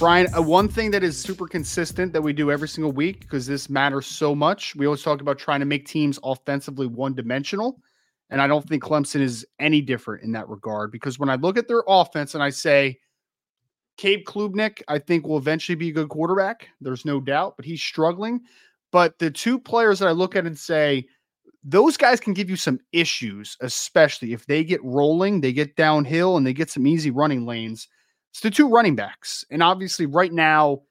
Brian, uh, one thing that is super consistent that we do every single week because this matters so much. We always talk about trying to make teams offensively one dimensional. And I don't think Clemson is any different in that regard because when I look at their offense and I say, Cade Klubnik, I think will eventually be a good quarterback. There's no doubt, but he's struggling. But the two players that I look at and say, those guys can give you some issues, especially if they get rolling, they get downhill, and they get some easy running lanes. It's the two running backs. And obviously, right now,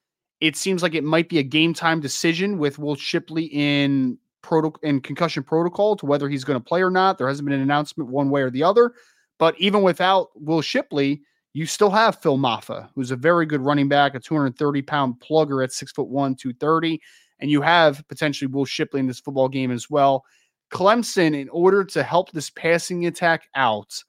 it seems like it might be a game time decision with Will Shipley in proto- in concussion protocol to whether he's going to play or not. There hasn't been an announcement one way or the other. But even without Will Shipley, you still have Phil Mafah, who's a very good running back, a 230 pound plugger at six foot one, 230. And you have potentially Will Shipley in this football game as well. Clemson, in order to help this passing attack out,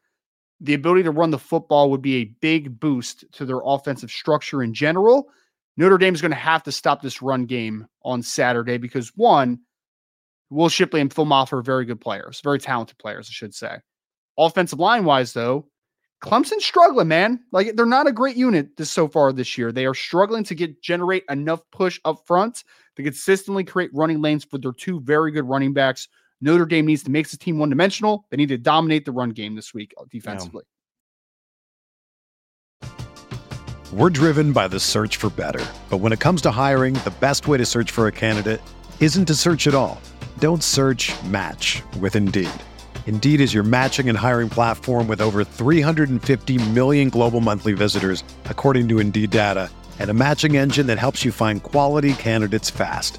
the ability to run the football would be a big boost to their offensive structure in general. Notre Dame is going to have to stop this run game on Saturday because one, Will Shipley and Phil Mafah are very good players, very talented players, I should say. Offensive line wise, though, Clemson's struggling, man. Like they're not a great unit this so far this year. They are struggling to get generate enough push up front to consistently create running lanes for their two very good running backs Notre Dame needs to make this team one dimensional. They need to dominate the run game this week defensively. We're driven by the search for better. But when it comes to hiring, the best way to search for a candidate isn't to search at all. Don't search match with Indeed. Indeed is your matching and hiring platform with over 350 million global monthly visitors, according to Indeed data, and a matching engine that helps you find quality candidates fast.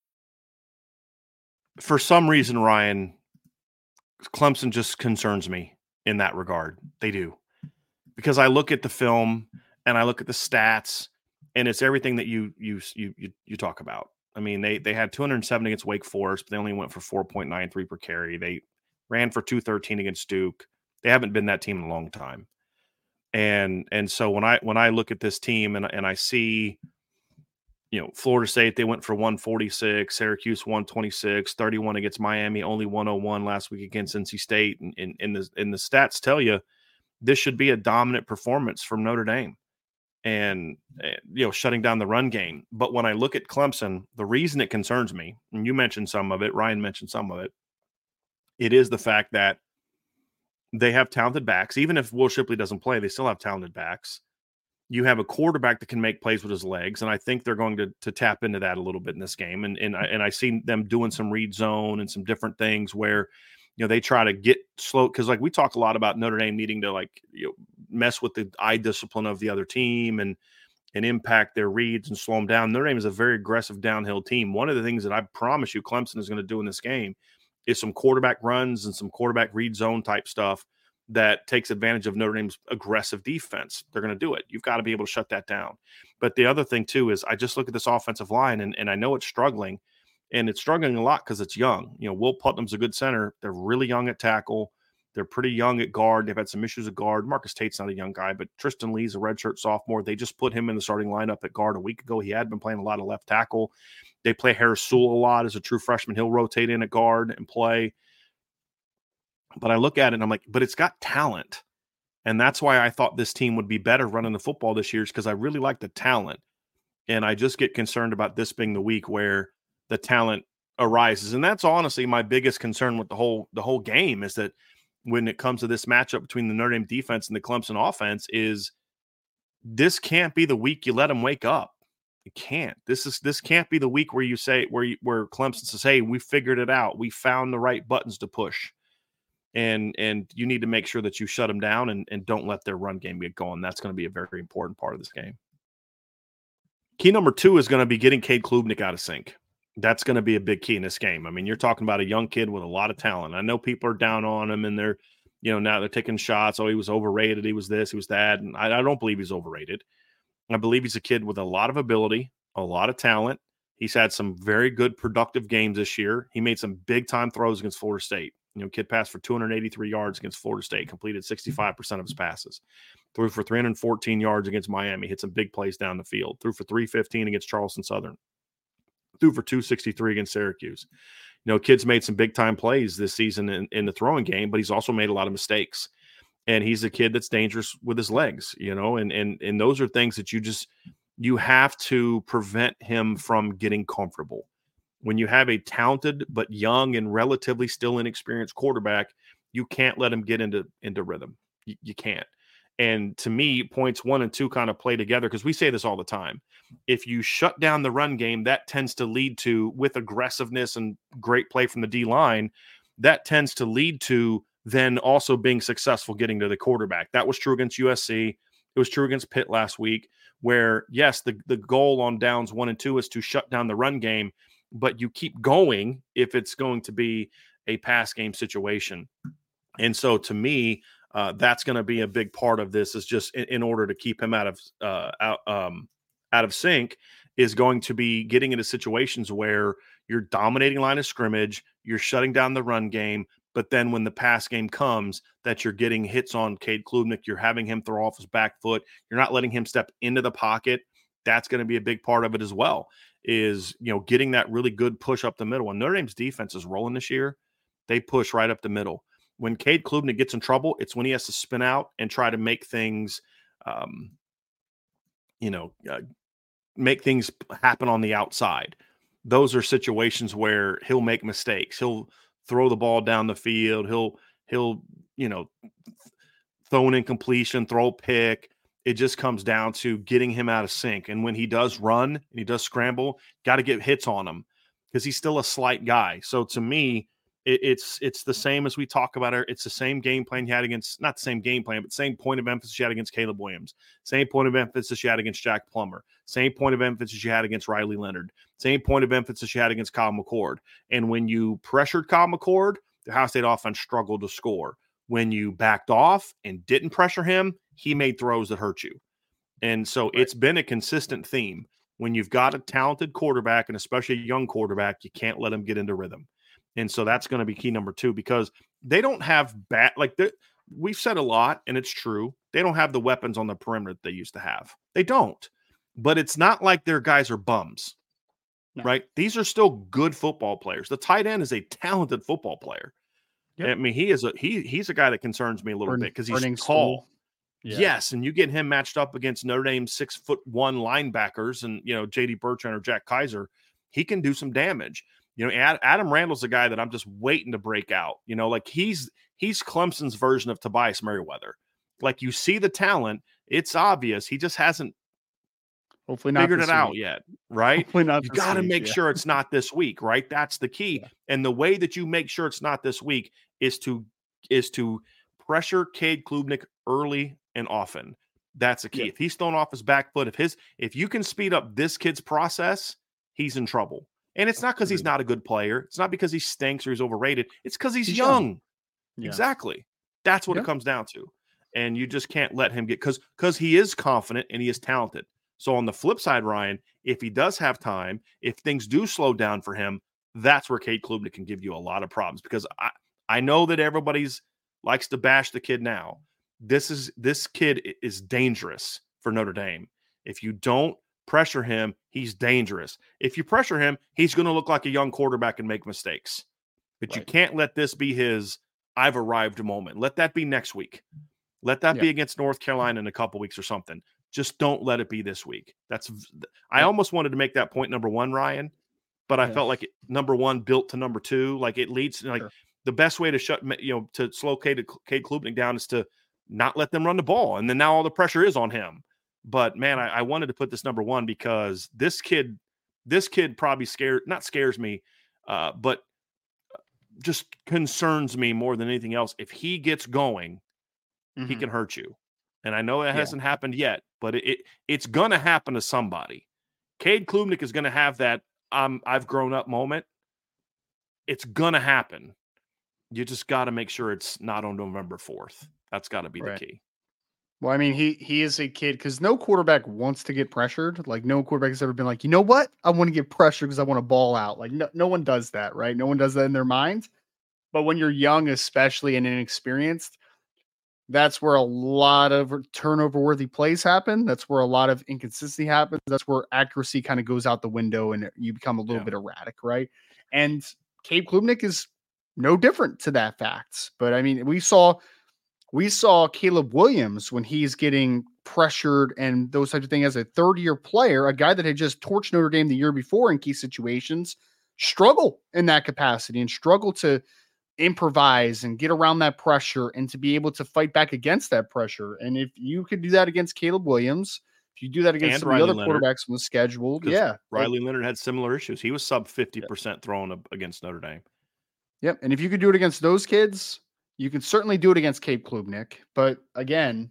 for some reason, Ryan, Clemson just concerns me in that regard. They do. Because I look at the film and I look at the stats and it's everything that you you you you, you talk about. I mean, they they had 207 against Wake Forest, but they only went for 4.93 per carry. They ran for 213 against Duke. They haven't been that team in a long time. And and so when I when I look at this team and and I see you know, Florida State, they went for 146, Syracuse 126, 31 against Miami, only 101 last week against NC State. And, and, and, the, and the stats tell you this should be a dominant performance from Notre Dame and, eh, you know, shutting down the run game. But when I look at Clemson, the reason it concerns me, and you mentioned some of it, Ryan mentioned some of it, it is the fact that they have talented backs. Even if Will Shipley doesn't play, they still have talented backs you have a quarterback that can make plays with his legs, and I think they're going to to tap into that a little bit in this game. And and I, and I see them doing some read zone and some different things where you know they try to get slow because like we talk a lot about Notre Dame needing to like you know mess with the eye discipline of the other team and and impact their reads and slow them down. Notre Dame is a very aggressive downhill team. One of the things that I promise you Clemson is going to do in this game is some quarterback runs and some quarterback read zone type stuff that takes advantage of Notre Dame's aggressive defense. They're going to do it. You've got to be able to shut that down. But the other thing, too, is I just look at this offensive line and, and I know it's struggling, and it's struggling a lot because it's young. You know, Will Putnam's a good center. They're really young at tackle. They're pretty young at guard. They've had some issues at guard. Marcus Tate's not a young guy, but Tristan Leigh's a redshirt sophomore. They just put him in the starting lineup at guard a week ago. He had been playing a lot of left tackle. They play Harris Sewell a lot as a true freshman. He'll rotate in at guard and play. But I look at it and I'm like, but it's got talent. And that's why I thought this team would be better running the football this year, is because I really like the talent. And I just get concerned about this being the week where the talent arises. And that's honestly my biggest concern with the whole the whole game is that when it comes to this matchup between the Notre Dame defense and the Clemson offense, is this can't be the week you let them wake up. It can't. This is this can't be the week where you say where you, where Clemson says, "Hey, we figured it out. We found the right buttons to push." And and you need to make sure that you shut them down and, and don't let their run game get going. That's going to be a very important part of this game. Key number two is going to be getting Cade Klubnik out of sync. That's going to be a big key in this game. I mean, you're talking about a young kid with a lot of talent. I know people are down on him and they're, you know, now they're taking shots. Oh, he was overrated. He was this, he was that. And I, I don't believe he's overrated. I believe he's a kid with a lot of ability, a lot of talent. He's had some very good productive games this year. He made some big time throws against Florida State. You know, kid passed for 283 yards against Florida State, completed 65% mm-hmm. of his passes. Threw for 314 yards against Miami, hit some big plays down the field. Threw for 315 against Charleston Southern. Threw for 263 against Syracuse. You know, kids made some big time plays this season in, in the throwing game, but he's also made a lot of mistakes. And he's a kid that's dangerous with his legs, you know, and and and those are things that you just you have to prevent him from getting comfortable when you have a talented but young and relatively still inexperienced quarterback, you can't let him get into into rhythm. You, you can't. And to me, points one and two kind of play together because we say this all the time. If you shut down the run game, that tends to lead to, with aggressiveness and great play from the D line, that tends to lead to then also being successful getting to the quarterback. That was true against USC. It was true against Pitt last week, where yes, the, the goal on downs one and two is to shut down the run game but you keep going if it's going to be a pass game situation. And so to me, uh, that's going to be a big part of this is just in, in order to keep him out of uh, out, um, out of sync is going to be getting into situations where you're dominating line of scrimmage, you're shutting down the run game, but then when the pass game comes, that you're getting hits on Cade Klubnik, you're having him throw off his back foot, you're not letting him step into the pocket. That's going to be a big part of it as well is you know getting that really good push up the middle. And Notre Dame's defense is rolling this year. They push right up the middle. When Cade Klubnik gets in trouble, it's when he has to spin out and try to make things, um, you know, uh, make things happen on the outside. Those are situations where he'll make mistakes. He'll throw the ball down the field. He'll he'll you know throw an incompletion, throw a pick, it just comes down to getting him out of sync. And when he does run and he does scramble, got to get hits on him because he's still a slight guy. So to me, it, it's it's the same as we talk about it. It's the same game plan he had against not the same game plan, but same point of emphasis you had against Caleb Williams, same point of emphasis you had against Jack Plummer, same point of emphasis you had against Riley Leonard, same point of emphasis you had against Kyle McCord. And when you pressured Kyle McCord, the Ohio State offense struggled to score. When you backed off and didn't pressure him, he made throws that hurt you. And so right. it's been a consistent theme. When you've got a talented quarterback and especially a young quarterback, you can't let him get into rhythm. And so that's going to be key number two because they don't have bad like we've said a lot, and it's true. They don't have the weapons on the perimeter that they used to have. They don't. But it's not like their guys are bums, No. right? These are still good football players. The tight end is a talented football player. Yep. I mean, he is a he he's a guy that concerns me a little Burn- bit because he's tall. stool. Yeah. Yes, and you get him matched up against Notre Dame's six foot one linebackers, and you know JD Bertrand or Jack Kaiser, he can do some damage. You know, Ad, Adam Randall's a guy that I'm just waiting to break out. You know, like he's he's Clemson's version of Tobias Merriweather. Like you see the talent, it's obvious. He just hasn't Hopefully not. figured it out yet, right? Hopefully not. You got to make yeah. sure it's not this week, right? That's the key. Yeah. And the way that you make sure it's not this week is to is to pressure Cade Klubnik early and often. That's the key. Yeah. If he's thrown off his back foot, if his if you can speed up this kid's process, he's in trouble. And it's not because he's not a good player. It's not because he stinks or he's overrated. It's because he's, He's young. young. Yeah. Exactly. That's what Yeah. it comes down to. And you just can't let him get because because he is confident and he is talented. So on the flip side, Ryan, if he does have time, if things do slow down for him, that's where Cade Klubnik can give you a lot of problems because I I know that everybody's likes to bash the kid now. This is this kid is dangerous for Notre Dame. If you don't pressure him, he's dangerous. If you pressure him, he's going to look like a young quarterback and make mistakes. But you can't let this be his I've arrived moment. Let that be next week. Let that Yeah. be against North Carolina in a couple weeks or something. Just don't let it be this week. That's I almost wanted to make that point number 1, Ryan, but I Yeah. felt like it, number 1 built to number 2, like it leads like Sure. the best way to shut you know to slow Cade, Cade Klubnik down is to not let them run the ball and then now all the pressure is on him. But man, I, I wanted to put this number 1 because this kid this kid probably scared not scares me uh but just concerns me more than anything else. If he gets going, he Mhm. can hurt you. And I know it Yeah. hasn't happened yet, but it, it it's gonna happen to somebody. Cade Klubnik is gonna have that um I've grown up moment. It's gonna happen. You just got to make sure it's not on November 4th. That's got to be Right. the key. Well, I mean, he he is a kid because no quarterback wants to get pressured. Like no quarterback has ever been like, you know what? I want to get pressured because I want to ball out. Like no, no one does that, right? No one does that in their mind. But when you're young, especially and inexperienced, that's where a lot of turnover worthy plays happen. That's where a lot of inconsistency happens. That's where accuracy kind of goes out the window and you become a little Yeah. bit erratic, right? And Cade Klubnik is no different to that fact. But I mean, we saw we saw Caleb Williams when he's getting pressured and those types of things as a third year player, a guy that had just torched Notre Dame the year before in key situations, struggle in that capacity and struggle to improvise and get around that pressure and to be able to fight back against that pressure. And if you could do that against Caleb Williams, if you do that against some of the other Leonard. quarterbacks from the schedule, yeah. like- Riley Leonard had similar issues. He was sub 50% throwing up against Notre Dame. Yep. And if you could do it against those kids, you can certainly do it against Cade Klubnik. But again,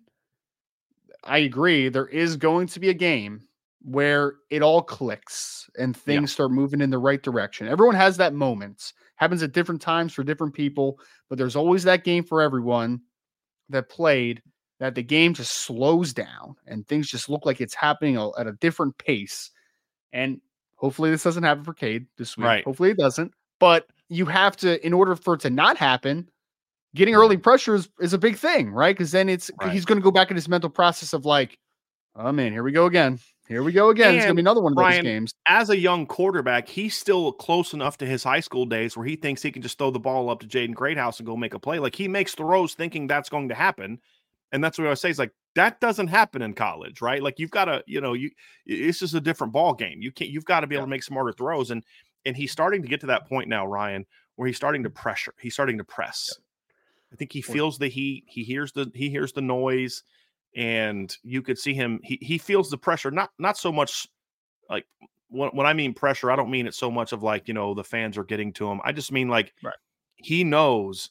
I agree. There is going to be a game where it all clicks and things start moving in the right direction. Everyone has that moment. Happens at different times for different people, but there's always that game for everyone that played that the game just slows down and things just look like it's happening at a different pace. And hopefully this doesn't happen for Cade this week. Right. Hopefully it doesn't. But you have to, in order for it to not happen, getting early pressure is, is a big thing, right? Because then it's Right. he's going to go back in his mental process of like, oh man, here we go again. Here we go again. it's going to be another one of those games. As a young quarterback, he's still close enough to his high school days where he thinks he can just throw the ball up to Jaden Greathouse and go make a play. Like he makes throws thinking that's going to happen. And that's what I say is like that doesn't happen in college, right? Like you've got to, you know, you it's just a different ball game. You can't you've got to be able Yeah. to make smarter throws. And and he's starting to get to that point now, Ryan, where he's starting to pressure. He's starting to press. I think he feels the heat. He hears the he hears the noise, and you could see him. He he feels the pressure. Not not so much like when, when I mean pressure, I don't mean it so much of like you know the fans are getting to him. I just mean like Right. he knows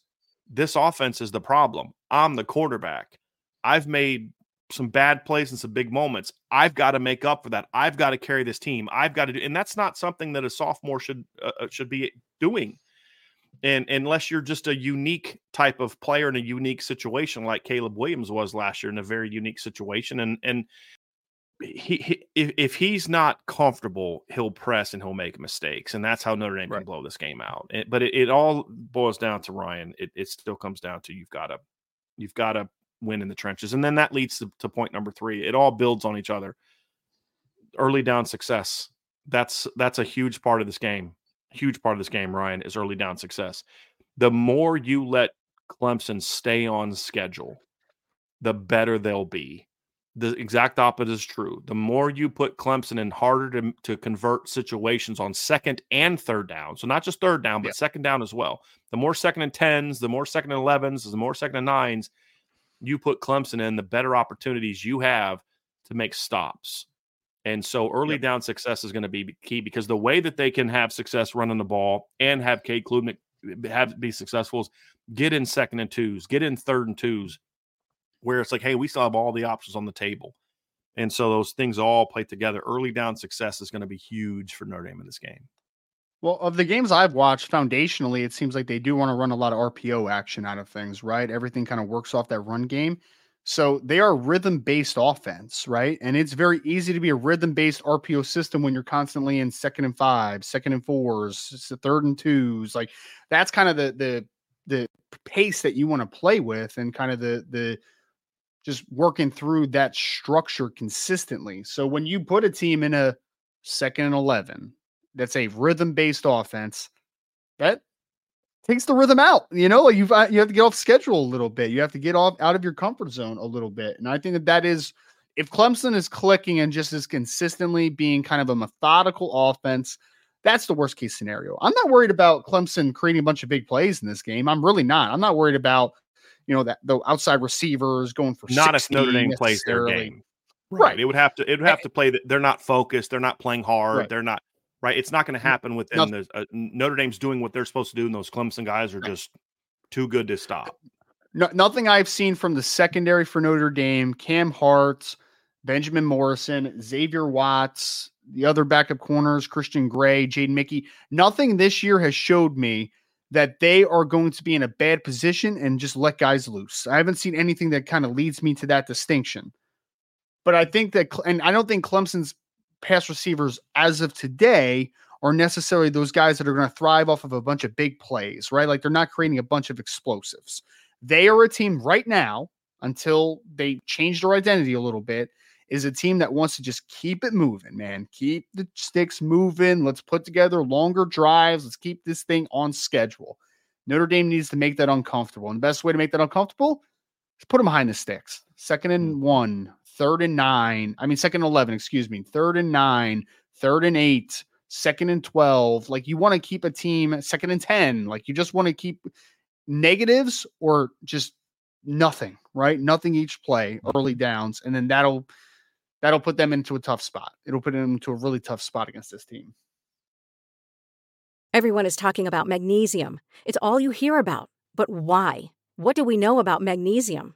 this offense is the problem. I'm the quarterback. I've made some bad plays and some big moments. I've got to make up for that. I've got to carry this team. I've got to do, and that's not something that a sophomore should uh, uh, should be doing. And unless you're just a unique type of player in a unique situation, like Caleb Williams was last year in a very unique situation, and and he, he if, if he's not comfortable, he'll press and he'll make mistakes, and that's how Notre Dame Right. can blow this game out. It- but it, it all boils down to Ryan. It, it still comes down to you've got to You've got to win in the trenches. And then that leads to, to point number three. It all builds on each other. Early down success. That's that's a huge part of this game. Huge part of this game, Ryan, is early down success. The more you let Clemson stay on schedule, the better they'll be. The exact opposite is true. The more you put Clemson in harder to, to convert situations on second and third down, so not just third down, but yeah. second down as well. The more second and tens, the more second and elevens, the more second and nines you put Clemson in, the better opportunities you have to make stops. And so early yep. down success is going to be key because the way that they can have success running the ball and have Cade Klubnik eh, have be successful is get in second and twos, get in third and twos, where it's like, hey, we still have all the options on the table. And so those things all play together. Early down success is going to be huge for Notre Dame in this game. Well, of the games I've watched, foundationally, it seems like they do want to run a lot of RPO action out of things, right? Everything kind of works off that run game. So they are rhythm based offense, right? And it's very easy to be a rhythm based RPO system when you're constantly in second and five, second and fours, third and twos. Like that's kind of the the the pace that you want to play with, and kind of the the just working through that structure consistently. So when you put a team in a second and 11, that's a rhythm based offense, that takes the rhythm out. You know, you've uh, you have to get off schedule a little bit. You have to get off out of your comfort zone a little bit. And I think that that is if Clemson is clicking and just is consistently being kind of a methodical offense, that's the worst case scenario. I'm not worried about Clemson creating a bunch of big plays in this game. I'm really not. I'm not worried about you know that the outside receivers going for not if Notre Dame plays their game. Right. right. It would have to. It would have to play that they're not focused. They're not playing hard. Right. They're not right. It's not going to happen within Nothing. the uh, Notre Dame's doing what they're supposed to do, and those Clemson guys are just too good to stop. No, nothing I've seen from the secondary for Notre Dame, Cam Hart, Benjamin Morrison, Xavier Watts, the other backup corners, Christian Gray, Jaden Mickey. Nothing this year has showed me that they are going to be in a bad position and just let guys loose. I haven't seen anything that kind of leads me to that distinction. But I think that, and I don't think Clemson's pass receivers as of today are necessarily those guys that are going to thrive off of a bunch of big plays, right? Like they're not creating a bunch of explosives. They are a team right now until they change their identity a little bit is a team that wants to just keep it moving, man. Keep the sticks moving. Let's put together longer drives. Let's keep this thing on schedule. Notre Dame needs to make that uncomfortable. And the best way to make that uncomfortable is put them behind the sticks. Second and mm. one, third and nine. I mean, second and 11, excuse me. Third and nine, third and eight, second and 12. Like you want to keep a team second and 10. Like you just want to keep negatives or just nothing, right? Nothing each play, early downs. And then that'll that'll put them into a tough spot. It'll put them into a really tough spot against this team. Everyone is talking about magnesium. It's all you hear about. But why? What do we know about magnesium?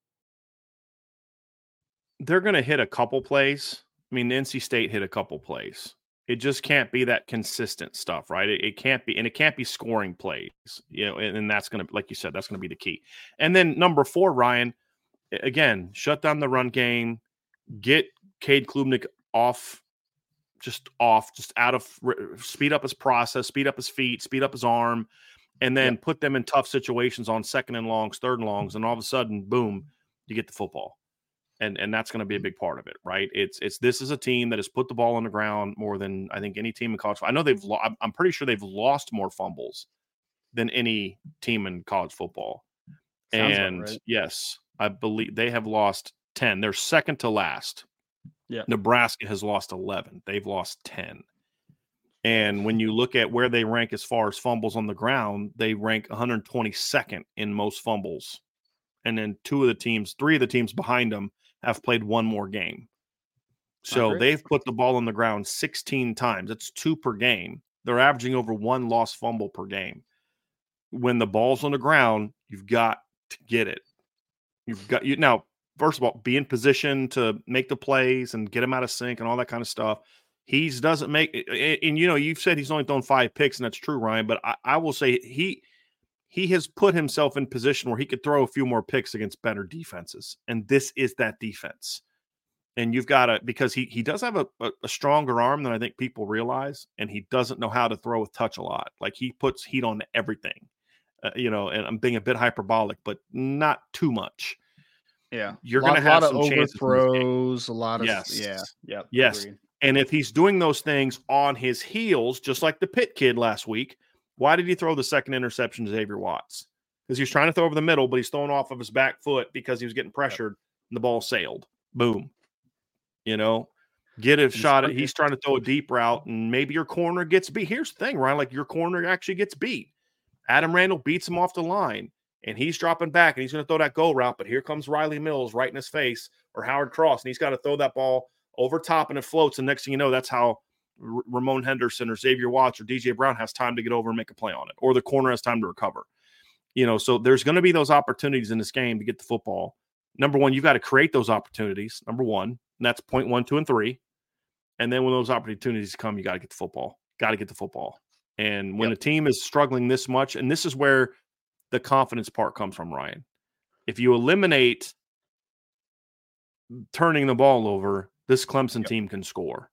They're going to hit a couple plays. I mean, NC State hit a couple plays. It just can't be that consistent stuff, right? It, it can't be, and it can't be scoring plays, you know, and, and that's going to, like you said, that's going to be the key. And then number four, Ryan, again, shut down the run game get Cade Klubnik off, just off, just out of speed up his process, speed up his feet, speed up his arm, and then yep. put them in tough situations on second and longs, third and longs, and all of a sudden, boom, you get the football. And, and that's going to be a mm-hmm. big part of it, right? It's it's this is a team that has put the ball on the ground more than I think any team in college. I know they've lo- I'm pretty sure they've lost more fumbles than any team in college football. Sounds and right. yes, I believe they have lost 10. They're second to last Yeah. Nebraska has lost 11. They've lost 10. And when you look at where they rank as far as fumbles on the ground, they rank 122nd in most fumbles. And then two of the teams, three of the teams behind them have played one more game. So they've put the ball on the ground 16 times. That's two per game. They're averaging over one lost fumble per game. When the ball's on the ground, you've got to get it. You've got you now. First of all, be in position to make the plays and get him out of sync and all that kind of stuff. He's doesn't make and you know you've said he's only thrown five picks and that's true, Ryan. But I, I will say he he has put himself in position where he could throw a few more picks against better defenses, and this is that defense and you've got to because he he does have a, a, a, stronger arm than I think people realize, and he doesn't know how to throw with touch a lot. Like he puts heat on everything, uh, you know. And I'm being a bit hyperbolic, but not too much. Yeah, you're going to have some overthrows, a lot of yes, yeah, yeah, yes. Agreed. And if he's doing those things on his heels, just like the pit kid last week, why did he throw the second interception to Xavier Watts? Because he was trying to throw over the middle, but he's throwing off of his back foot because he was getting pressured, and the ball sailed. Boom you know, get a shot at he's trying to throw a deep route and maybe your corner gets beat. Here's the thing, Ryan, like your corner actually gets beat. Adam Randall beats him off the line and he's dropping back and he's going to throw that go route, but here comes Riley Mills right in his face or Howard Cross and he's got to throw that ball over top and it floats and next thing you know that's how R- Ramon Henderson or Xavier Watts or DJ Brown has time to get over and make a play on it or the corner has time to recover. You know, so there's going to be those opportunities in this game to get the football. Number one, you've got to create those opportunities. Number one, and that's point one, two, and three. And then when those opportunities come, you got to get the football. Got to get the football. And when yep. a team is struggling this much, and this is where the confidence part comes from, Ryan. If you eliminate turning the ball over, this Clemson yep. team can score.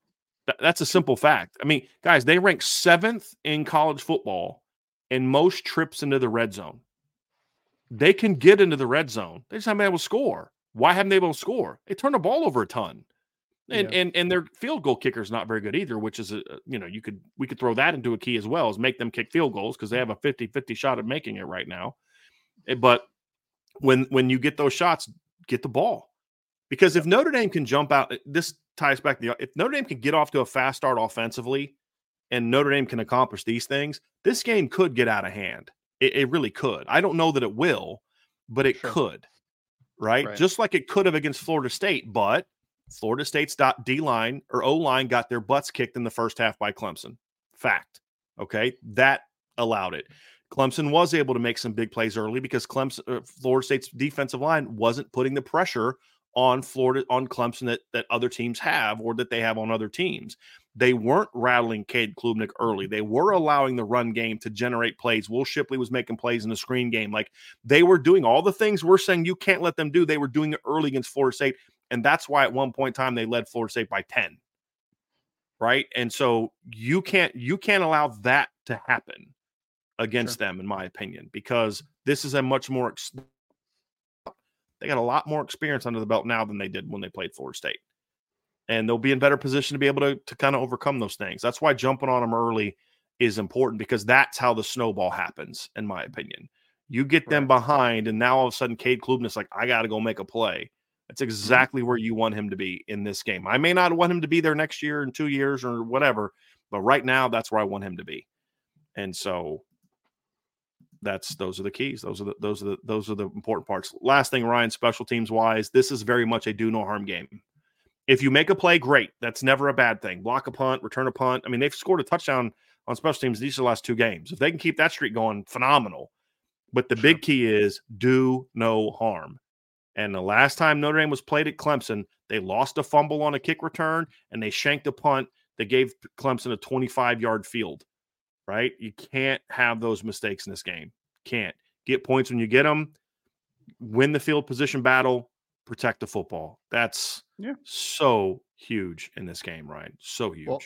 That's a simple fact. I mean, guys, they rank seventh in college football in most trips into the red zone. They can get into the red zone. They just haven't been able to score. Why haven't they been able to score? They turn the ball over a ton. And, yeah. and and their field goal kicker is not very good either, which is a you know you could we could throw that into a key as well as make them kick field goals because they have a 50-50 shot at making it right now. Eh, but when when you get those shots, get the ball because if Notre Dame can jump out, eh, this ties back to the if Notre Dame can get off to a fast start offensively, and Notre Dame can accomplish these things, this game could get out of hand. It, it really could. I don't know that it will, but it sure. could right? right? Just like it could have against Florida State, but Florida State's D line or O line got their butts kicked in the first half by Clemson. Fact. Okay. That allowed it. Clemson was able to make some big plays early because Clemson, uh, Florida State's defensive line wasn't putting the pressure on Florida on Clemson that that other teams have or that they have on other teams. They weren't rattling Cade Klubnik early. They were allowing the run game to generate plays. Will Shipley was making plays in the screen game. Like they were doing all the things we're saying you can't let them do. They were doing it early against Florida State. And that's why at one point in time they led Florida State by 10. Right. And so you can't you can't allow that to happen against sure. them, in my opinion, because this is a much more they got a lot more experience under the belt now than they did when they played Florida State and they'll be in better position to be able to, to kind of overcome those things. That's why jumping on them early is important because that's how the snowball happens, in my opinion. You get right. them behind, and now all of a sudden, Cade Klubnik's like, I got to go make a play. That's mm-hmm. exactly where you want him to be in this game. I may not want him to be there next year in two years or whatever, but right now, that's where I want him to be. And so that's those are the keys. Those are the those are the those are the important parts. Last thing, Ryan, special teams wise, this is very much a do no harm game. If you make a play, great. That's never a bad thing. Block a punt, return a punt. I mean, they've scored a touchdown on special teams these are the last two games. If they can keep that streak going, phenomenal. But the sure. big key is do no harm. And the last time Notre Dame was played at Clemson, they lost a fumble on a kick return and they shanked a punt that gave Clemson a 25 yard field. Right? You can't have those mistakes in this game. Can't get points when you get them. Win the field position battle protect the football. That's yeah. so huge in this game, Ryan. So huge. Well,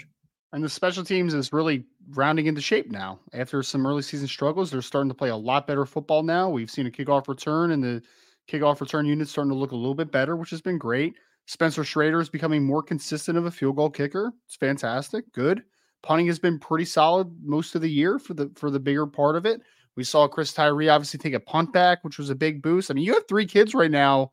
and the special teams is really rounding into shape now. After some early season struggles, they're starting to play a lot better football now. We've seen a kickoff return, and the kickoff return unit starting to look a little bit better, which has been great. Spencer Schrader is becoming more consistent of a field goal kicker. It's fantastic. Good. Punting has been pretty solid most of the year for the for the bigger part of it. We saw Chris Tyree obviously take a punt back, which was a big boost. I mean, you have three kids right now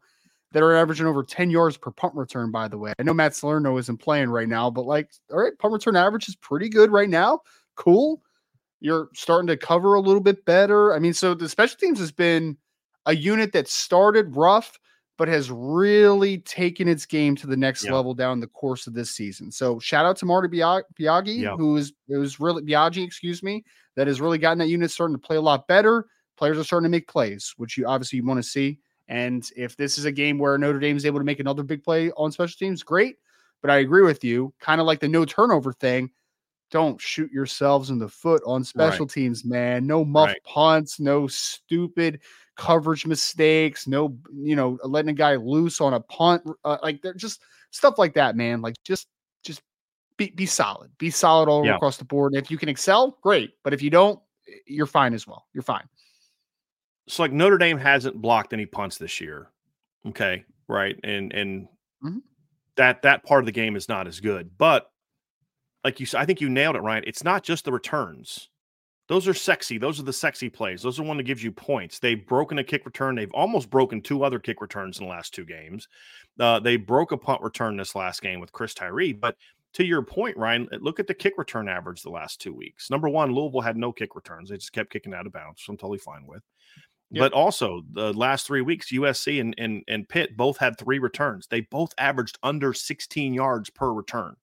that are averaging over 10 yards per punt return, by the way. I know Matt Salerno isn't playing right now, but like, all right, punt return average is pretty good right now. Cool. You're starting to cover a little bit better. I mean, so the special teams has been a unit that started rough, but has really taken its game to the next yeah. level down the course of this season. So shout out to Marty Biagi, who is it was really Biagi, excuse me, that has really gotten that unit starting to play a lot better. Players are starting to make plays, which you obviously want to see. And if this is a game where Notre Dame is able to make another big play on special teams, great. But I agree with you, kind of like the no turnover thing. Don't shoot yourselves in the foot on special right. teams, man. No muff right. punts, no stupid coverage mistakes, no, you know, letting a guy loose on a punt, uh, like they're just stuff like that, man. Like just, just be be solid, be solid all yeah. across the board. And if you can excel, great. But if you don't, you're fine as well. You're fine. So like Notre Dame hasn't blocked any punts this year. Okay, right, and and mm-hmm. that that part of the game is not as good. But like you said, I think you nailed it, right. It's not just the returns. Those are sexy. Those are the sexy plays. Those are one that gives you points. They've broken a kick return. They've almost broken two other kick returns in the last two games. Uh, they broke a punt return this last game with Chris Tyree. But to your point, Ryan, uh, look at the kick return average the last two weeks. Number one, Louisville had no kick returns. They just kept kicking out of bounds, which I'm totally fine with. Yep. But also the last three weeks, USC and, and and Pitt both had three returns. They both averaged under 16 yards per return.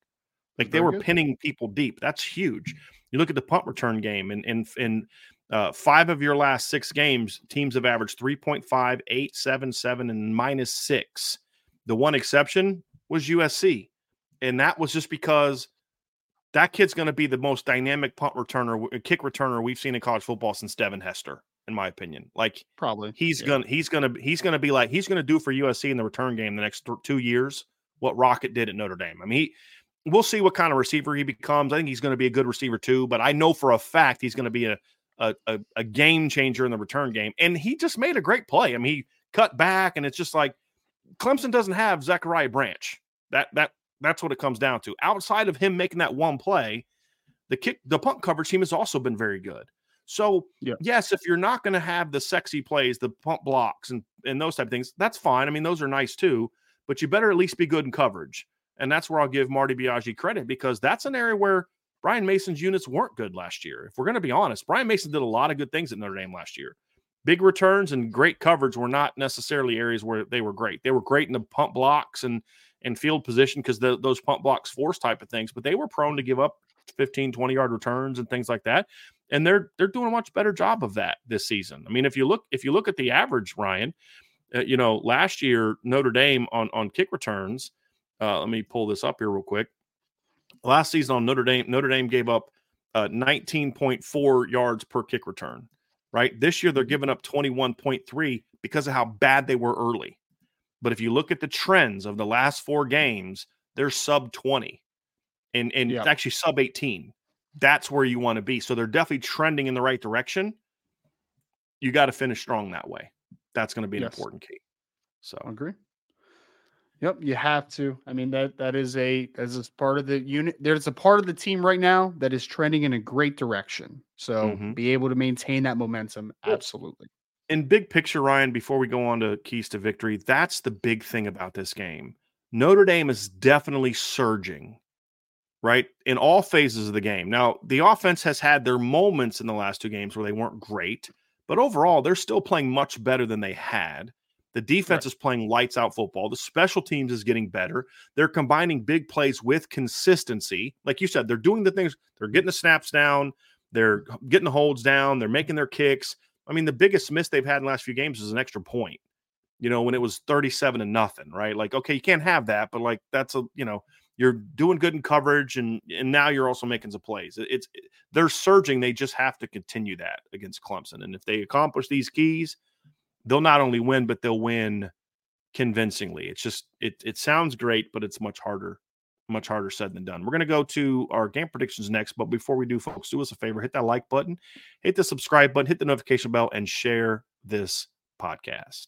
Like Very they were good. pinning people deep. That's huge. You look at the punt return game, and in in uh, five of your last six games, teams have averaged 3.5, 8, 7, 7, and minus six. The one exception was USC. And that was just because that kid's going to be the most dynamic punt returner, kick returner we've seen in college football since Devin Hester, in my opinion. Like probably he's yeah. gonna he's gonna he's gonna be like he's gonna do for USC in the return game the next th- two years what Rocket did at Notre Dame. I mean, he, we'll see what kind of receiver he becomes. I think he's going to be a good receiver too, but I know for a fact he's going to be a, a, a, a game changer in the return game. And he just made a great play. I mean, he cut back, and it's just like Clemson doesn't have Zachariah Branch. That that that's what it comes down to. Outside of him making that one play, the kick, the punt coverage team has also been very good. So yeah. yes, if you're not going to have the sexy plays, the pump blocks, and and those type of things, that's fine. I mean, those are nice too. But you better at least be good in coverage. And that's where I'll give Marty Biagi credit because that's an area where Brian Mason's units weren't good last year. If we're going to be honest, Brian Mason did a lot of good things at Notre Dame last year. Big returns and great coverage were not necessarily areas where they were great. They were great in the pump blocks and and field position because those pump blocks force type of things, but they were prone to give up 15, 20 yard returns and things like that. And they're they're doing a much better job of that this season. I mean, if you look if you look at the average, Ryan, uh, you know, last year Notre Dame on on kick returns – uh, let me pull this up here real quick. Last season on Notre Dame, Notre Dame gave up uh, 19.4 yards per kick return. Right this year, they're mm-hmm. giving up 21.3 because of how bad they were early. But if you look at the trends of the last four games, they're sub 20, and and yeah. actually sub 18. That's where you want to be. So they're definitely trending in the right direction. You got to finish strong that way. That's going to be an yes. important key. So I agree. Yep, you have to. I mean that that is a as a part of the unit. There's a part of the team right now that is trending in a great direction. So mm-hmm. be able to maintain that momentum, absolutely. In big picture, Ryan, before we go on to keys to victory, that's the big thing about this game. Notre Dame is definitely surging, right? In all phases of the game. Now, the offense has had their moments in the last two games where they weren't great, but overall, they're still playing much better than they had. The defense right. is playing lights out football. The special teams is getting better. They're combining big plays with consistency. Like you said, they're doing the things, they're getting the snaps down, they're getting the holds down, they're making their kicks. I mean, the biggest miss they've had in the last few games is an extra point. You know, when it was 37 and nothing, right? Like, okay, you can't have that, but like that's a, you know, you're doing good in coverage and and now you're also making some plays. It's they're surging. They just have to continue that against Clemson. And if they accomplish these keys, they'll not only win, but they'll win convincingly. It's just it it sounds great, but it's much harder, much harder said than done. We're gonna go to our game predictions next, but before we do, folks, do us a favor, hit that like button, hit the subscribe button, hit the notification bell, and share this podcast.